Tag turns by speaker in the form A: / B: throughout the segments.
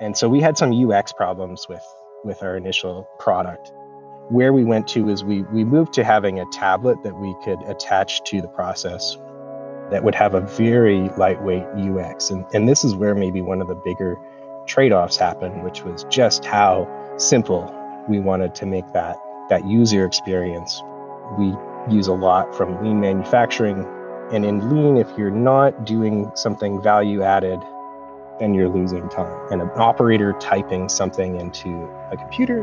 A: And so we had some UX problems with with our initial product. Where we went to is we we moved to having a tablet that we could attach to the process that would have a very lightweight UX. And and this is where maybe one of the bigger trade-offs happened, which was just how simple we wanted to make that that user experience. We use a lot from lean manufacturing. And in lean, if you're not doing something value added then you're losing time. And an operator typing something into a computer,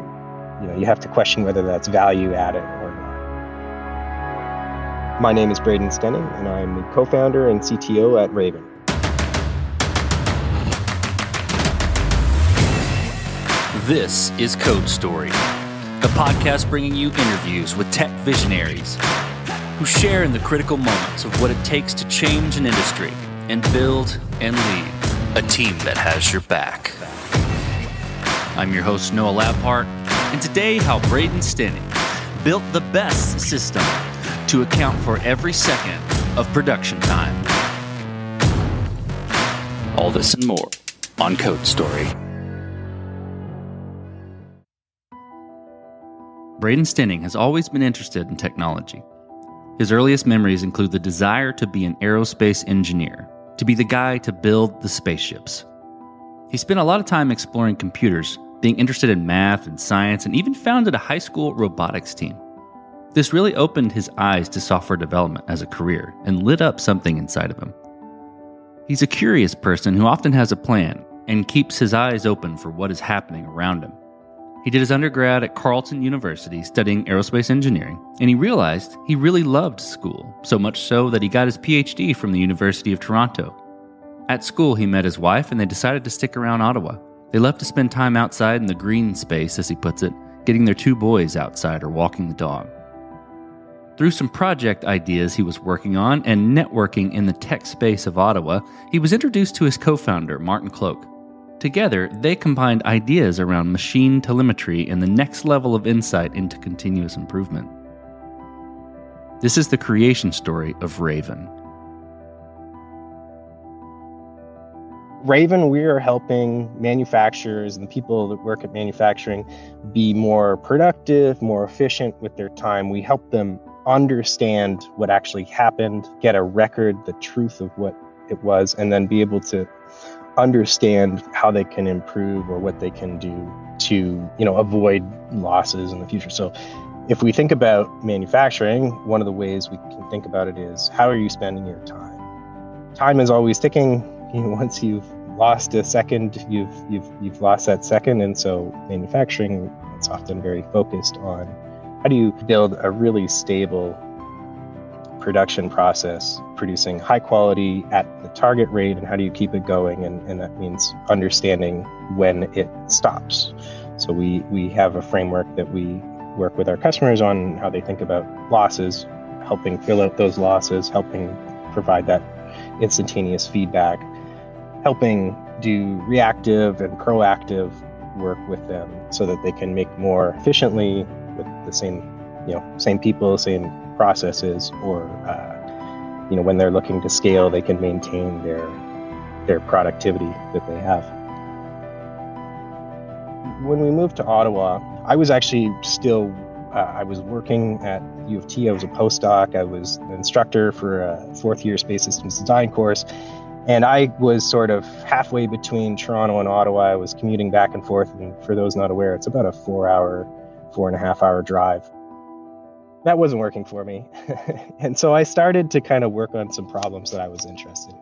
A: you know, you have to question whether that's value added or not. My name is Braden Stenning, and I'm the co-founder and CTO at Raven.
B: This is Code Story, the podcast bringing you interviews with tech visionaries who share in the critical moments of what it takes to change an industry and build and lead a team that has your back. I'm your host, Noah Labhart, and today, how Braden Stenning built the best system to account for every second of production time. All this and more on Code Story. Braden Stenning has always been interested in technology. His earliest memories include the desire to be an aerospace engineer to be the guy to build the spaceships. He spent a lot of time exploring computers, being interested in math and science, and even founded a high school robotics team. This really opened his eyes to software development as a career and lit up something inside of him. He's a curious person who often has a plan and keeps his eyes open for what is happening around him. He did his undergrad at Carleton University studying aerospace engineering, and he realized he really loved school, so much so that he got his PhD from the University of Toronto. At school, he met his wife and they decided to stick around Ottawa. They left to spend time outside in the green space, as he puts it, getting their two boys outside or walking the dog. Through some project ideas he was working on and networking in the tech space of Ottawa, he was introduced to his co founder, Martin Cloake. Together, they combined ideas around machine telemetry and the next level of insight into continuous improvement. This is the creation story of Raven.
A: Raven, we are helping manufacturers and the people that work at manufacturing be more productive, more efficient with their time. We help them understand what actually happened, get a record, the truth of what it was, and then be able to understand how they can improve or what they can do to you know avoid losses in the future. So if we think about manufacturing one of the ways we can think about it is how are you spending your time? Time is always ticking. You know, once you've lost a second you've you've you've lost that second. And so manufacturing it's often very focused on how do you build a really stable production process, producing high quality at the target rate, and how do you keep it going? And, and that means understanding when it stops. So we, we have a framework that we work with our customers on how they think about losses, helping fill out those losses, helping provide that instantaneous feedback, helping do reactive and proactive work with them so that they can make more efficiently with the same you know same people same processes or uh, you know when they're looking to scale they can maintain their their productivity that they have when we moved to ottawa i was actually still uh, i was working at u of t i was a postdoc i was an instructor for a fourth year space systems design course and I was sort of halfway between Toronto and Ottawa. I was commuting back and forth. And for those not aware, it's about a four hour, four and a half hour drive that wasn't working for me. and so I started to kind of work on some problems that I was interested in.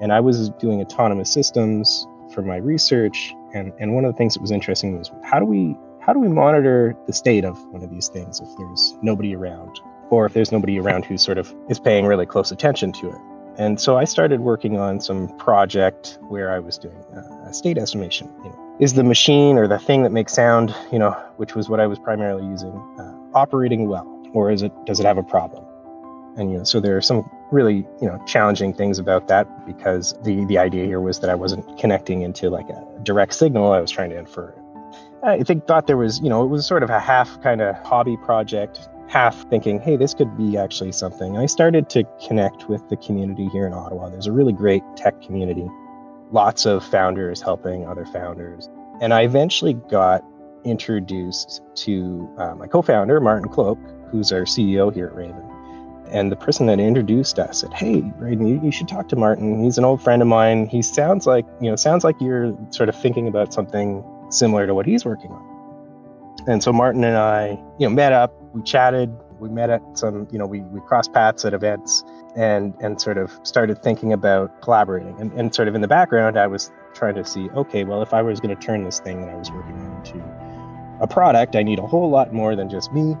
A: And I was doing autonomous systems for my research. And, and one of the things that was interesting was how do we how do we monitor the state of one of these things if there's nobody around or if there's nobody around who sort of is paying really close attention to it? And so I started working on some project where I was doing a state estimation. You know, is the machine or the thing that makes sound, you know, which was what I was primarily using, uh, operating well? Or is it does it have a problem? And you know, so there are some really you know challenging things about that because the the idea here was that I wasn't connecting into like a direct signal. I was trying to infer. I think thought there was you know it was sort of a half kind of hobby project, half thinking, hey, this could be actually something. I started to connect with the community here in Ottawa. There's a really great tech community lots of founders helping other founders. And I eventually got introduced to uh, my co founder, Martin Cloake, who's our CEO here at Raven. And the person that introduced us said, "Hey, Braden, you, you, should talk to Martin. He's an old friend of mine. He sounds like you know sounds like you're sort of thinking about something similar to what he's working on." And so Martin and I, you know, met up. We chatted. We met at some, you know, we we crossed paths at events, and and sort of started thinking about collaborating. And, and sort of in the background, I was trying to see, okay, well, if I was going to turn this thing that I was working on into a product, I need a whole lot more than just me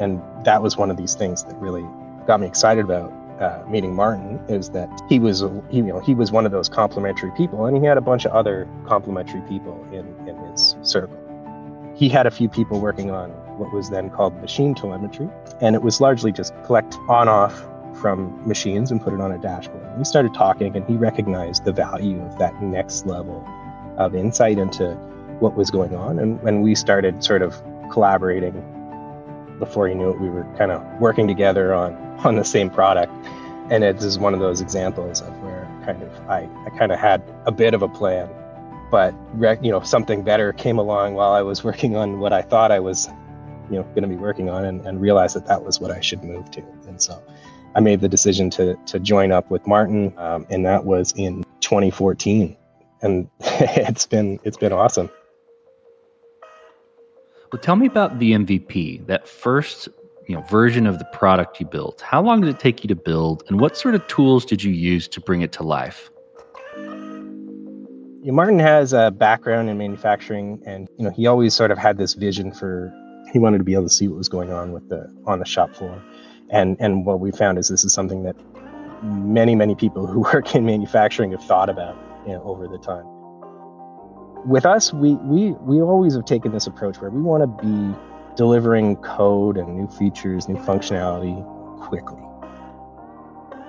A: and that was one of these things that really got me excited about uh, meeting Martin is that he was you know he was one of those complimentary people, and he had a bunch of other complimentary people in in his circle. He had a few people working on what was then called machine telemetry, and it was largely just collect on off from machines and put it on a dashboard. we started talking, and he recognized the value of that next level of insight into what was going on, and when we started sort of collaborating before you knew it, we were kind of working together on on the same product. And it is one of those examples of where kind of I, I kind of had a bit of a plan, but you know something better came along while I was working on what I thought I was you know going to be working on, and, and realized that that was what I should move to. And so I made the decision to to join up with Martin, um, and that was in 2014, and it's been it's been awesome.
B: Well, tell me about the MVP, that first you know version of the product you built. How long did it take you to build, and what sort of tools did you use to bring it to life?
A: Yeah, Martin has a background in manufacturing, and you know he always sort of had this vision for he wanted to be able to see what was going on with the on the shop floor, and and what we found is this is something that many many people who work in manufacturing have thought about you know, over the time with us, we we we always have taken this approach where we want to be delivering code and new features, new functionality quickly.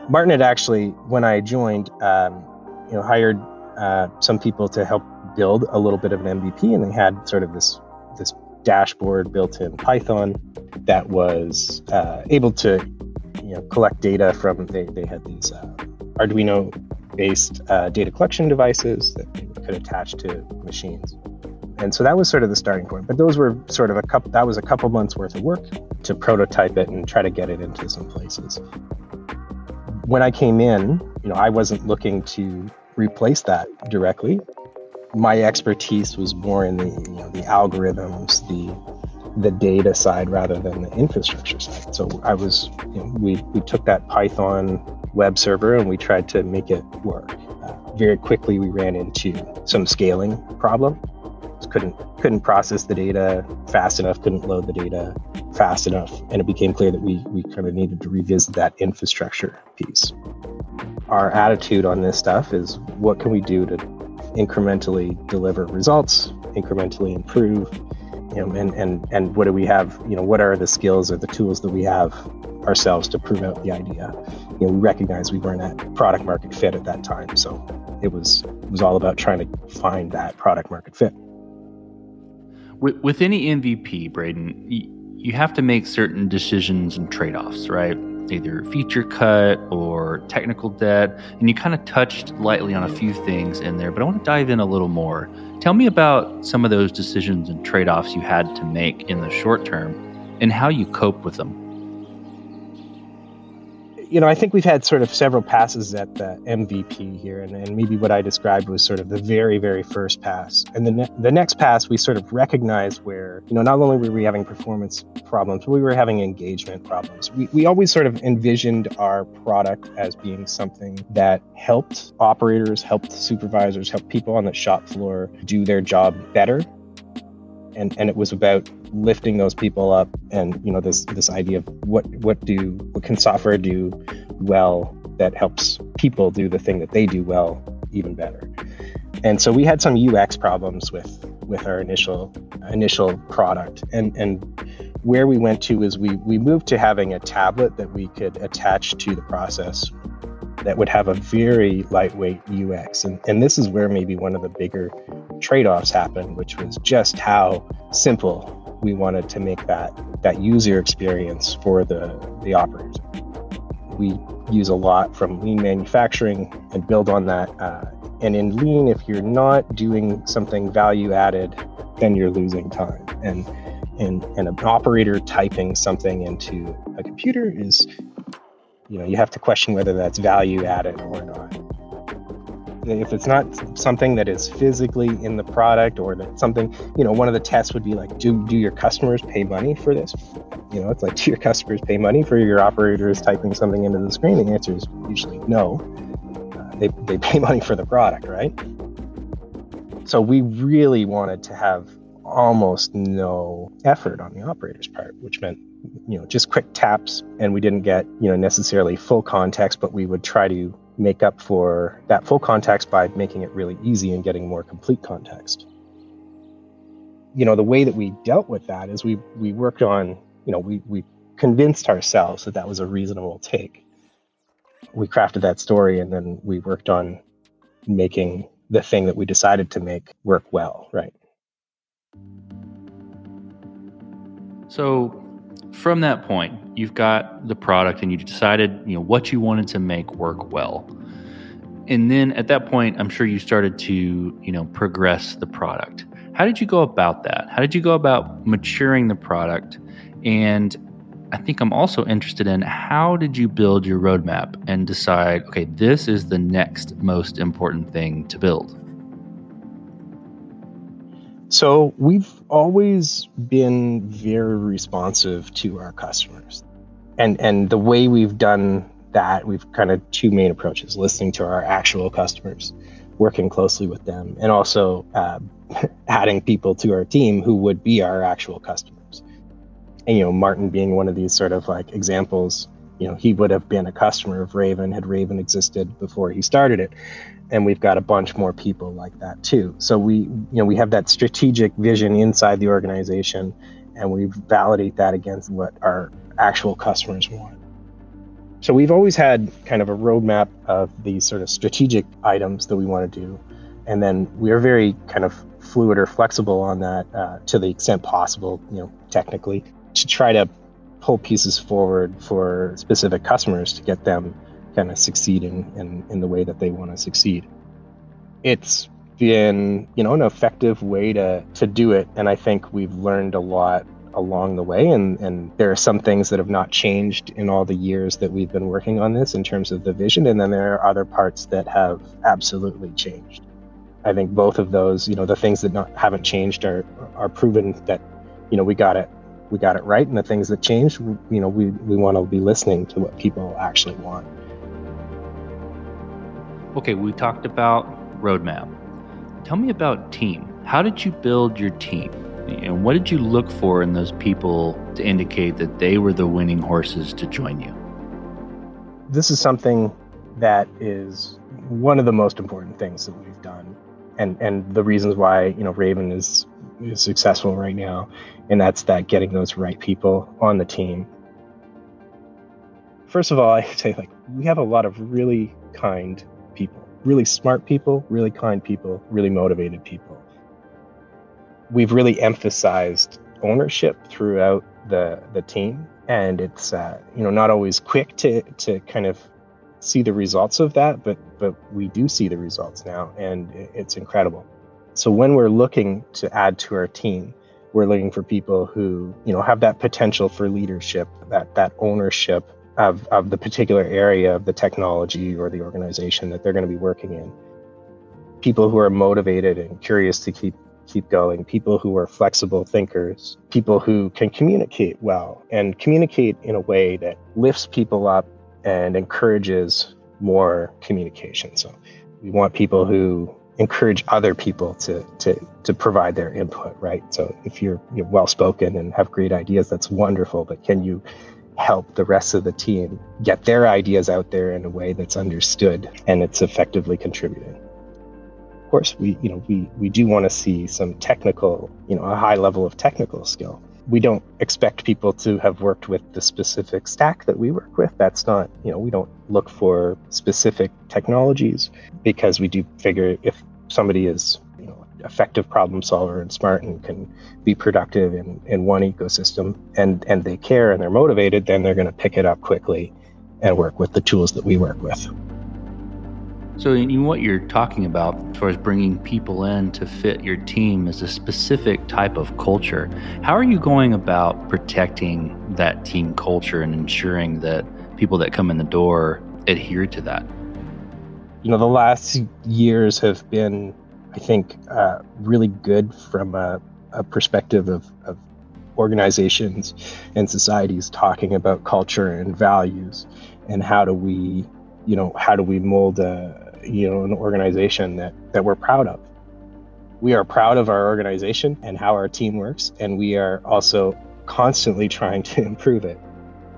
A: Martin had actually, when I joined, um, you know, hired uh, some people to help build a little bit of an MVP, and they had sort of this this dashboard built in Python that was uh, able to, you know, collect data from. They they had these uh, Arduino based uh, data collection devices that could attach to machines. And so that was sort of the starting point. But those were sort of a couple, that was a couple months worth of work to prototype it and try to get it into some places. When I came in, you know, I wasn't looking to replace that directly. My expertise was more in the, you know, the algorithms, the the data side rather than the infrastructure side. So I was, you know, we, we took that Python web server and we tried to make it work uh, very quickly we ran into some scaling problem. Couldn't couldn't process the data fast enough, couldn't load the data fast enough, and it became clear that we we kind of needed to revisit that infrastructure piece. Our attitude on this stuff is what can we do to incrementally deliver results, incrementally improve, you know, and and and what do we have? You know, what are the skills or the tools that we have ourselves to prove out the idea? You know, we recognize we weren't at product market fit at that time, so it was it was all about trying to find that product market fit.
B: With, with any MVP, Braden, you have to make certain decisions and trade offs, right? Either feature cut or technical debt. And you kind of touched lightly on a few things in there, but I want to dive in a little more. Tell me about some of those decisions and trade offs you had to make in the short term and how you cope with them
A: you know, I think we've had sort of several passes at the MVP here, and, and maybe what I described was sort of the very, very first pass. And the, ne- the next pass, we sort of recognized where, you know, not only were we having performance problems, we were having engagement problems. We, we always sort of envisioned our product as being something that helped operators, helped supervisors, helped people on the shop floor do their job better and and it was about lifting those people up and you know this this idea of what what do what can software do well that helps people do the thing that they do well even better and so we had some ux problems with with our initial initial product and and where we went to is we we moved to having a tablet that we could attach to the process that would have a very lightweight UX. And, and this is where maybe one of the bigger trade offs happened, which was just how simple we wanted to make that, that user experience for the, the operators. We use a lot from lean manufacturing and build on that uh, And in lean, if you're not doing something value added, then you're losing time. And and, and an operator typing something into a computer is, you know, you have to question whether that's value added or not. If it's not something that is physically in the product or that something, you know, one of the tests would be like, do, do your customers pay money for this? You know, it's like, do your customers pay money for your operators typing something into the screen? The answer is usually no. Uh, they, they pay money for the product, right? So we really wanted to have almost no effort on the operator's part, which meant you know just quick taps and we didn't get you know necessarily full context but we would try to make up for that full context by making it really easy and getting more complete context. You know the way that we dealt with that is we we worked on you know we we convinced ourselves that that was a reasonable take. We crafted that story and then we worked on making the thing that we decided to make work well right?
B: So, from that point, you've got the product and you decided, you know, what you wanted to make work well. And then at that point, I'm sure you started to, you know, progress the product. How did you go about that? How did you go about maturing the product? And I think I'm also interested in how did you build your roadmap and decide, okay, this is the next most important thing to build?
A: So we've always been very responsive to our customers. And and the way we've done that, we've kind of two main approaches, listening to our actual customers, working closely with them, and also uh, adding people to our team who would be our actual customers. And you know, Martin being one of these sort of like examples, you know, he would have been a customer of Raven had Raven existed before he started it and we've got a bunch more people like that too. So we you know we have that strategic vision inside the organization and we validate that against what our actual customers want. So we've always had kind of a roadmap of these sort of strategic items that we want to do. And then we are very kind of fluid or flexible on that uh, to the extent possible you know technically to try to pull pieces forward for specific customers to get them kind of succeed in, in, in the way that they want to succeed. It's been, you know, an effective way to, to do it. And I think we've learned a lot along the way. And, and there are some things that have not changed in all the years that we've been working on this in terms of the vision. And then there are other parts that have absolutely changed. I think both of those, you know, the things that not, haven't changed are, are proven that, you know, we got it, we got it right. And the things that changed, you know, we, we want to be listening to what people actually want
B: okay, we talked about roadmap. Tell me about team. How did you build your team? And what did you look for in those people to indicate that they were the winning horses to join you?
A: This is something that is one of the most important things that we've done. And and the reasons why, you know, Raven is, is successful right now. And that's that getting those right people on the team. First of all, I say like we have a lot of really kind really smart people, really kind people, really motivated people. We've really emphasized ownership throughout the the team, and it's uh, you know not always quick to to kind of see the results of that, but but we do see the results now, and it's incredible. So when we're looking to add to our team, we're looking for people who you know have that potential for leadership, that that ownership, of, of the particular area of the technology or the organization that they're going to be working in. People who are motivated and curious to keep keep going, people who are flexible thinkers, people who can communicate well and communicate in a way that lifts people up and encourages more communication. So we want people who encourage other people to to to provide their input, right? So if you're, you're well spoken and have great ideas, that's wonderful. But can you help the rest of the team get their ideas out there in a way that's understood and it's effectively contributing. Of course, we you know we we do want to see some technical, you know, a high level of technical skill. We don't expect people to have worked with the specific stack that we work with. That's not, you know, we don't look for specific technologies because we do figure if somebody is effective problem solver and smart and can be productive in, in one ecosystem and, and they care and they're motivated, then they're going to pick it up quickly and work with the tools that we work with.
B: So, in what you're talking about, as far as bringing people in to fit your team, is a specific type of culture. How are you going about protecting that team culture and ensuring that people that come in the door adhere to that?
A: You know, the last years have been, I think, uh, really good from a, a perspective of, of organizations and societies talking about culture and values and how do we you know how do we mold a you know an organization that that we're proud of. We are proud of our organization and how our team works and we are also constantly trying to improve it.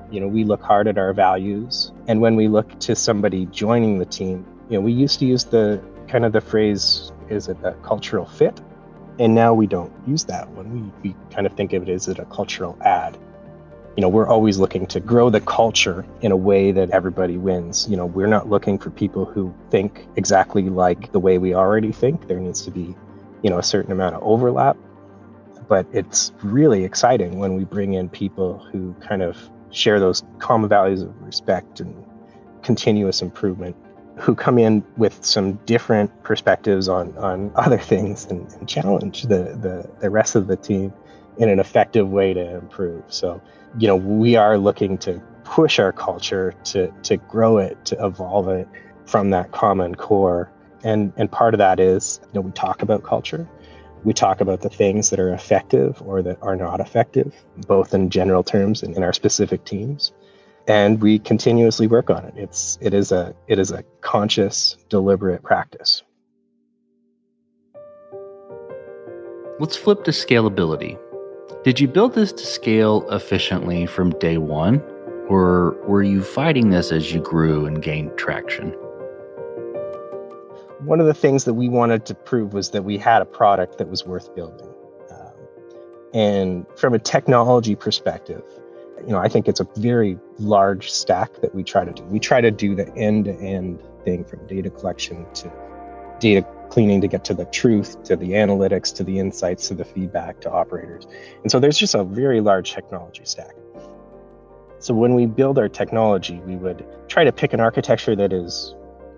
A: You know we look hard at our values and when we look to somebody joining the team you know we used to use the kind of the phrase is it a cultural fit and now we don't use that one we, we kind of think of it as a cultural add you know, we're always looking to grow the culture in a way that everybody wins. You know, we're not looking for people who think exactly like the way we already think. There needs to be, you know, a certain amount of overlap. But it's really exciting when we bring in people who kind of share those common values of respect and continuous improvement, who come in with some different perspectives on, on other things and, and challenge the, the, the rest of the team in an effective way to improve. So you know, we are looking to push our culture to to grow it, to evolve it from that common core. And and part of that is, you know, we talk about culture. We talk about the things that are effective or that are not effective, both in general terms and in our specific teams. And we continuously work on it. It's it is a it is a conscious, deliberate practice.
B: Let's flip to scalability. Did you build this to scale efficiently from day one, or were you fighting this as you grew and gained traction?
A: One of the things that we wanted to prove was that we had a product that was worth building. Um, and from a technology perspective, you know, I think it's a very large stack that we try to do. We try to do the end to end thing from data collection to data cleaning to get to the truth, to the analytics, to the insights, to the feedback to operators. And so there's just a very large technology stack. So when we build our technology, we would try to pick an architecture that is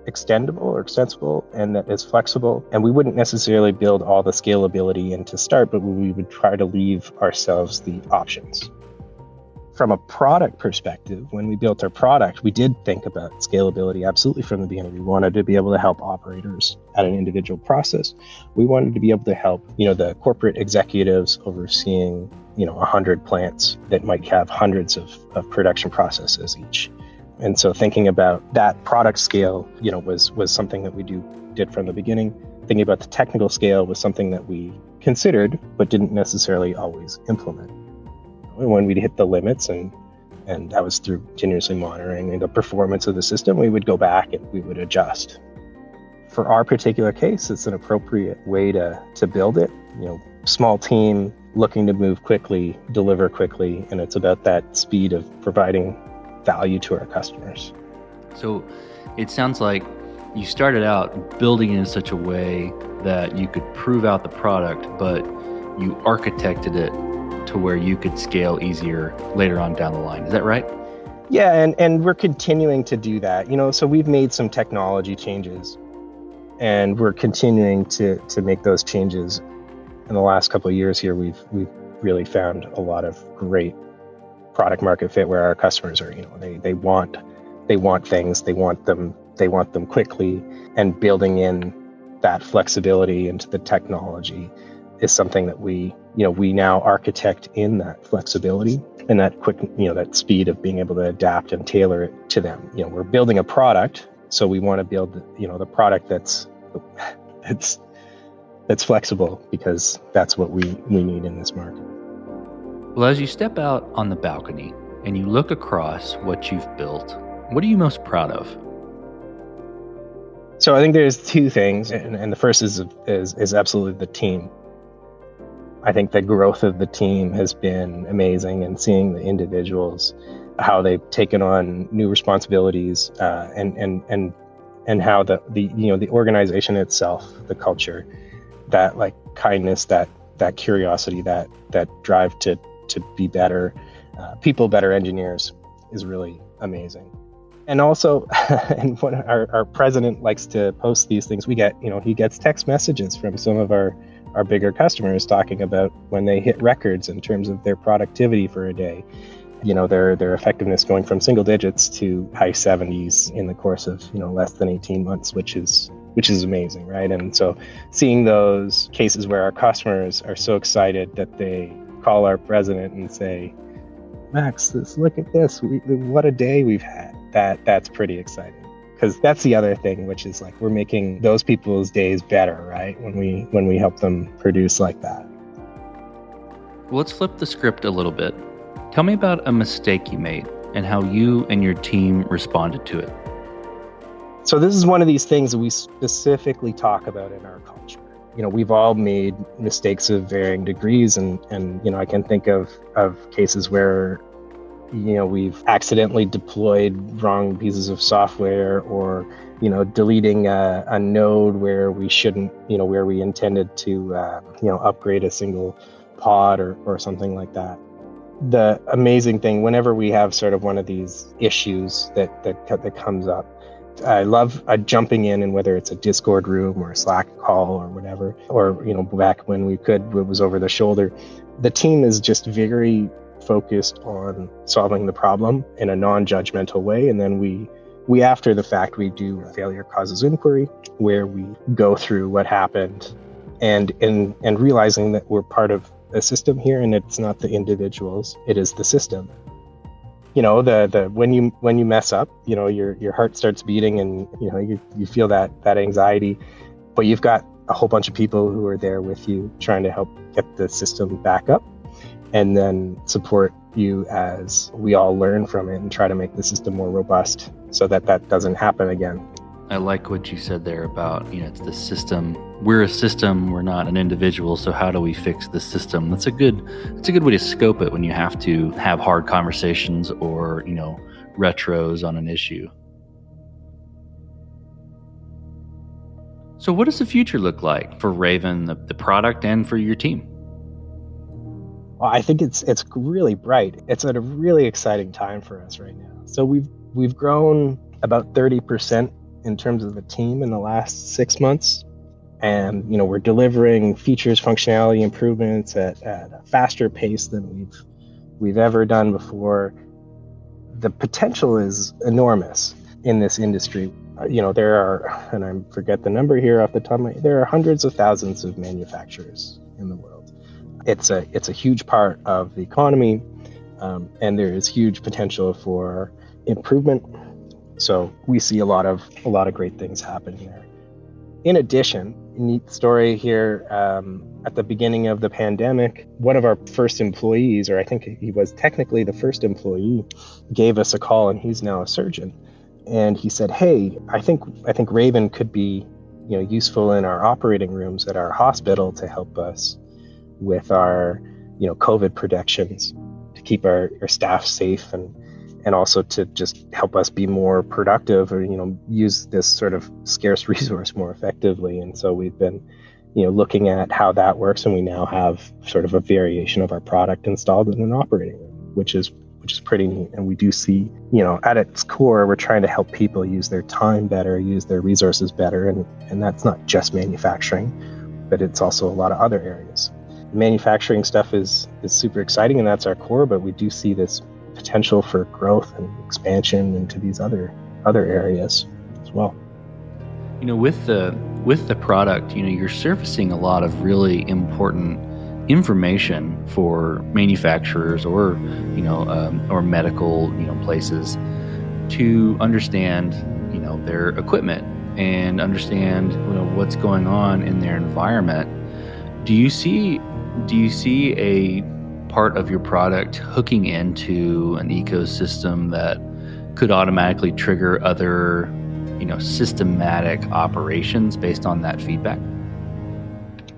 A: extendable or extensible and that is flexible. And we wouldn't necessarily build all the scalability into start, but we would try to leave ourselves the options from a product perspective, when we built our product, we did think about scalability absolutely from the beginning. We wanted to be able to help operators at an individual process. We wanted to be able to help, you know, the corporate executives overseeing, you know, a 100 plants that might have hundreds of, of production processes each. And so thinking about that product scale, you know, was was something that we do did from the beginning. Thinking about the technical scale was something that we considered but didn't necessarily always implement when we'd hit the limits and and that was through continuously monitoring the performance of the system we would go back and we would adjust. For our particular case it's an appropriate way to to build it. You know small team looking to move quickly deliver quickly and it's about that speed of providing value to our customers.
B: So it sounds like you started out building in such a way that you could prove out the product but you architected it to where you could scale easier later on down the line. Is that right?
A: Yeah, and, and we're continuing to do that. You know, so we've made some technology changes and we're continuing to to make those changes. In the last couple of years here, we've we've really found a lot of great product market fit where our customers are, you know, they they want they want things, they want them they want them quickly and building in that flexibility into the technology is something that we you know we now architect in that flexibility and that quick you know that speed of being able to adapt and tailor it to them. You know we're building a product so we want to build you know the product that's that's that's flexible because that's what we we need in this market.
B: Well as you step out on the balcony and you look across what you've built what are you most proud of?
A: So i think there's two things and, and the first is, is is absolutely the team I think the growth of the team has been amazing and seeing the individuals, how they've taken on new responsibilities uh, and, and, and, and how the, the, you know, the organization itself, the culture, that like kindness, that, that curiosity, that, that drive to, to be better, uh, people, better engineers is really amazing. and also and when our, our president likes to post these things we get you know he gets text messages from some of our our bigger customers talking about when they hit records in terms of their productivity for a day. You know their their effectiveness going from single digits to high 70s in the course of you know less than 18 months which is which is amazing right? And so seeing those cases where our customers are so excited that they call our president and say max this, look at this. We, what a day we've had. That that's pretty exciting because that's the other thing which is like we're making those people's days better right when we when we help them produce like that
B: well, let's flip the script a little bit Tell me about a mistake you made and how you and your team responded to it.
A: So, this is one of these things that we specifically talk about in our culture. You know, we've all made mistakes of varying degrees, and, and you know, I can think of, of cases where, you know, we've accidentally deployed wrong pieces of software or, you know, deleting a, a node where we shouldn't, you know, where we intended to, uh, you know, upgrade a single pod or, or something like that the amazing thing whenever we have sort of one of these issues that that that comes up I love uh, jumping in and whether it's a Discord room or a Slack call or whatever, or you know, back when we could, it was over the shoulder. The team is just very focused on solving the problem in a non-judgmental way, and then we, we after the fact, we do failure causes inquiry, where we go through what happened, and and and realizing that we're part of a system here and it's not the individuals it is the system. You know the the when you when you mess up you know your your heart starts beating and you know you, you feel that that anxiety but you've got a whole bunch of people who are there with you trying to help get the system back up and then support you as we all learn from it and try to make the system more robust so that that doesn't happen again
B: I like what you said there about, you know, it's the system. We're a system, we're not an individual, so how do we fix the system? That's a good that's a good way to scope it when you have to have hard conversations or, you know, retros on an issue. So what does the future look like for Raven, the, the product and for your team?
A: Well, I think it's it's really bright. It's at a really exciting time for us right now. So we've we've grown about 30% in terms of the team in the last six months. And you know we're delivering features, functionality improvements at, at a faster pace than we've we've ever done before. The potential is enormous in this industry. Uh, you know there are, and I forget the number here off the top of my. There are hundreds of thousands of manufacturers in the world. It's a it's a huge part of the economy, um, and there is huge potential for improvement so we see a lot of a lot of great things happen here. In addition, neat story here. Um, at the beginning of the pandemic, one of our first employees, or I think he was technically the first employee, gave us a call, and he's now a surgeon. And he said, "Hey, I think I think Raven could be, you know, useful in our operating rooms at our hospital to help us with our, you know, COVID protections to keep our, our staff safe and and also to just help us be more productive or you know use this sort of scarce resource more effectively. And so we've been you know looking at how that works and we now have sort of a variation of our product installed in an operating room which is which is pretty neat. And we do see you know at its core we're trying to help people use their time better use their resources better. And and that's not just manufacturing but it's also a lot of other areas manufacturing stuff is is super exciting and that's our core but we do see this potential for growth and expansion into these other other areas as well.
B: You know, with the with the product, you know, you're surfacing a lot of really important information for manufacturers or you know um, or medical you know places to understand you know their equipment and understand you know what's going on in their environment. Do you see do you see a part of your product hooking into an ecosystem that could automatically trigger other, you know, systematic operations based on that feedback?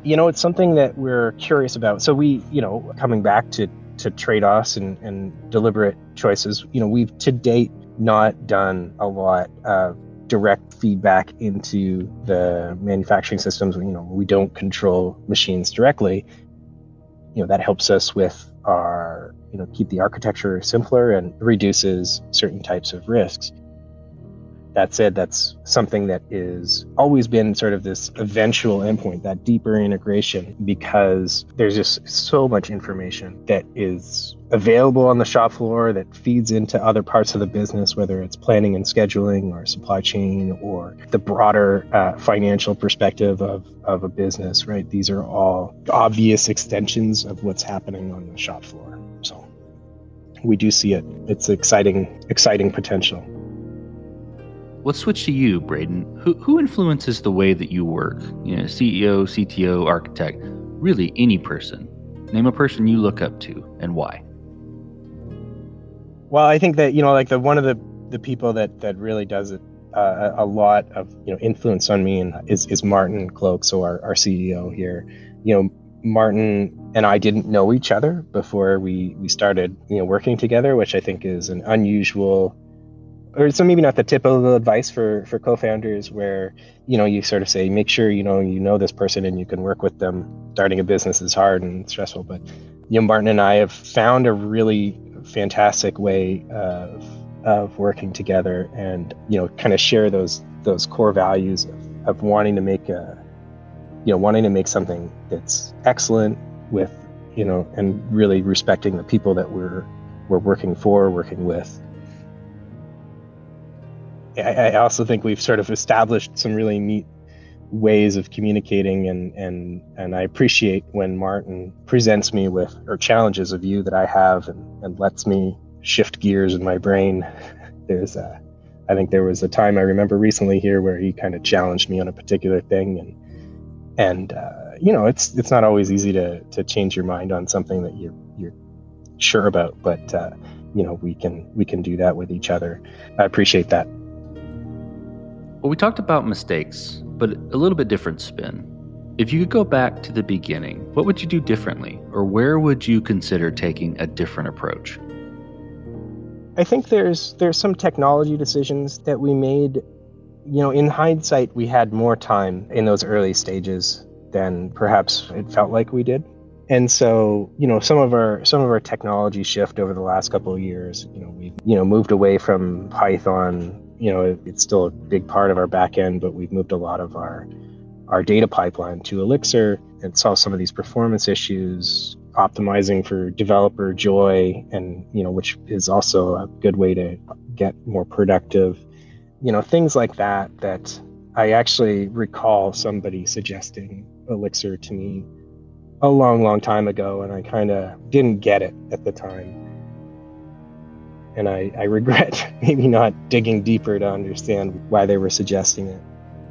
A: You know, it's something that we're curious about. So we, you know, coming back to to trade-offs and, and deliberate choices, you know, we've to date not done a lot of direct feedback into the manufacturing systems. You know, we don't control machines directly, you know that helps us with our you know keep the architecture simpler and reduces certain types of risks that said, that's something that is always been sort of this eventual endpoint, that deeper integration, because there's just so much information that is available on the shop floor that feeds into other parts of the business, whether it's planning and scheduling or supply chain or the broader uh, financial perspective of, of a business, right? These are all obvious extensions of what's happening on the shop floor. So we do see it. It's exciting, exciting potential.
B: Let's switch to you, Braden. Who, who influences the way that you work? You know, CEO, CTO, architect, really any person. Name a person you look up to and why.
A: Well, I think that you know, like the one of the the people that that really does it uh, a lot of you know influence on me and is is Martin Cloake, so our our CEO here. You know, Martin and I didn't know each other before we we started you know working together, which I think is an unusual or so maybe not the typical advice for for co-founders where you know you sort of say make sure you know you know this person and you can work with them. Starting a business is hard and stressful but know martin and i have found a really fantastic way of of working together and you know kind of share those those core values of, of wanting to make a you know wanting to make something that's excellent with you know and really respecting the people that we're we're working for working with I, also think we've sort of established some really neat ways of communicating and and and I appreciate when Martin presents me with or challenges a view that I have and, and lets me shift gears in my brain. There's a I think there was a time I remember recently here where he kind of challenged me on a particular thing and and uh, you know it's it's not always easy to to change your mind on something that you're you're sure about but uh, you know we can we can do that with each other. I appreciate that.
B: Well, we talked about mistakes, but a little bit different spin. If you could go back to the beginning, what would you do differently, or where would you consider taking a different approach?
A: I think there's there's some technology decisions that we made. You know, in hindsight, we had more time in those early stages than perhaps it felt like we did. And so, you know, some of our some of our technology shift over the last couple of years, you know, we've you know moved away from Python you know, it's still a big part of our backend, but we've moved a lot of our our data pipeline to Elixir and solve some of these performance issues, optimizing for developer joy, and you know, which is also a good way to get more productive. You know, things like that. That I actually recall somebody suggesting Elixir to me a long, long time ago, and I kind of didn't get it at the time and I, I regret maybe not digging deeper to understand why they were suggesting it.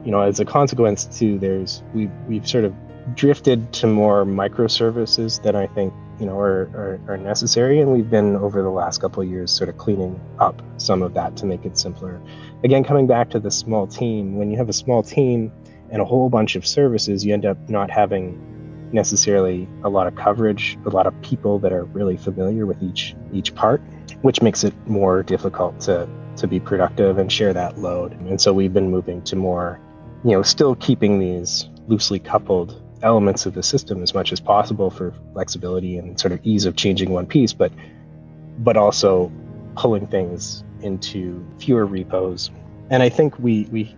A: You know, as a consequence, too, there's we we've sort of drifted to more microservices that I think you know are, are, are necessary, and we've been over the last couple years sort of cleaning up some of that to make it simpler. Again, coming back to the small team, when you have a small team and a whole bunch of services, you end up not having necessarily a lot of coverage, a lot of people that are really familiar with each each part which makes it more difficult to to be productive and share that load. And so we've been moving to more, you know, still keeping these loosely coupled elements of the system as much as possible for flexibility and sort of ease of changing one piece, but but also pulling things into fewer repos. And I think we we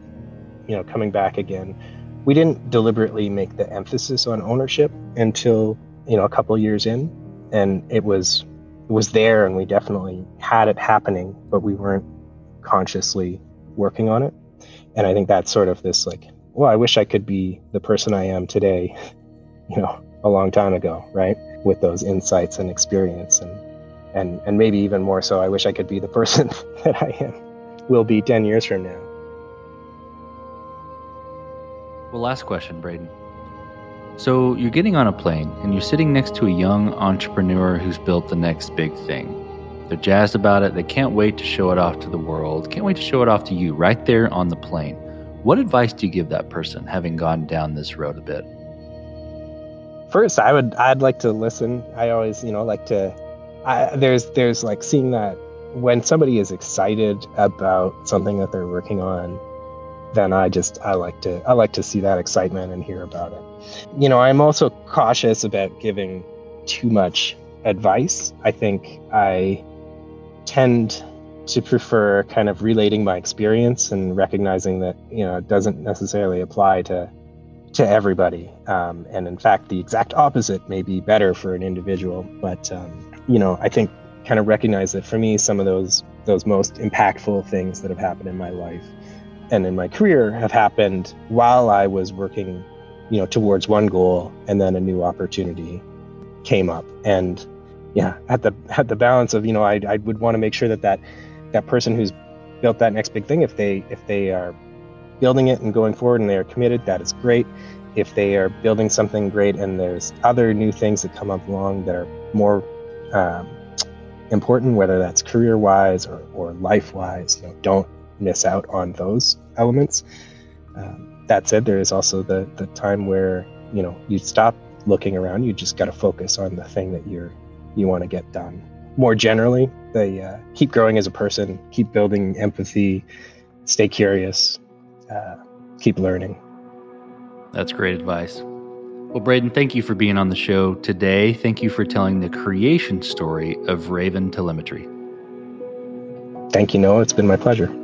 A: you know, coming back again, we didn't deliberately make the emphasis on ownership until, you know, a couple years in. And it was was there and we definitely had it happening, but we weren't consciously working on it. And I think that's sort of this like, well, I wish I could be the person I am today, you know, a long time ago, right? With those insights and experience and and and maybe even more so, I wish I could be the person that I am will be 10 years from now.
B: Well, last question, Braden. So you're getting on a plane and you're sitting next to a young entrepreneur who's built the next big thing. They're jazzed about it. They can't wait to show it off to the world. Can't wait to show it off to you right there on the plane. What advice do you give that person having gone down this road a bit?
A: First, I would I'd like to listen. I always, you know, like to I, there's there's like seeing that when somebody is excited about something that they're working on then I just I like to I like to see that excitement and hear about it. You know, I'm also cautious about giving too much advice. I think I tend to prefer kind of relating my experience and recognizing that you know it doesn't necessarily apply to to everybody um, and in fact the exact opposite may be better for an individual but um, you know i think kind of recognize that for me some of those those most impactful things that have happened in my life and in my career have happened while i was working you know towards one goal and then a new opportunity came up. And yeah at the at the balance of you know i, I would want to make sure that that that person who's built that next big thing if they if they are building it and going forward and they are committed that is great. If they are building something great and there's other new things that come up along that are more um, important whether that's career wise or, or life wise you know don't miss out on those elements. Um, that said there is also the the time where you know you stop looking around you just got to focus on the thing that you're you want to get done more generally they uh, keep growing as a person, keep building empathy, stay curious, uh, keep learning.
B: That's great advice. Well, Braden, thank you for being on the show today. Thank you for telling the creation story of Raven Telemetry.
A: Thank you, Noah. It's been my pleasure.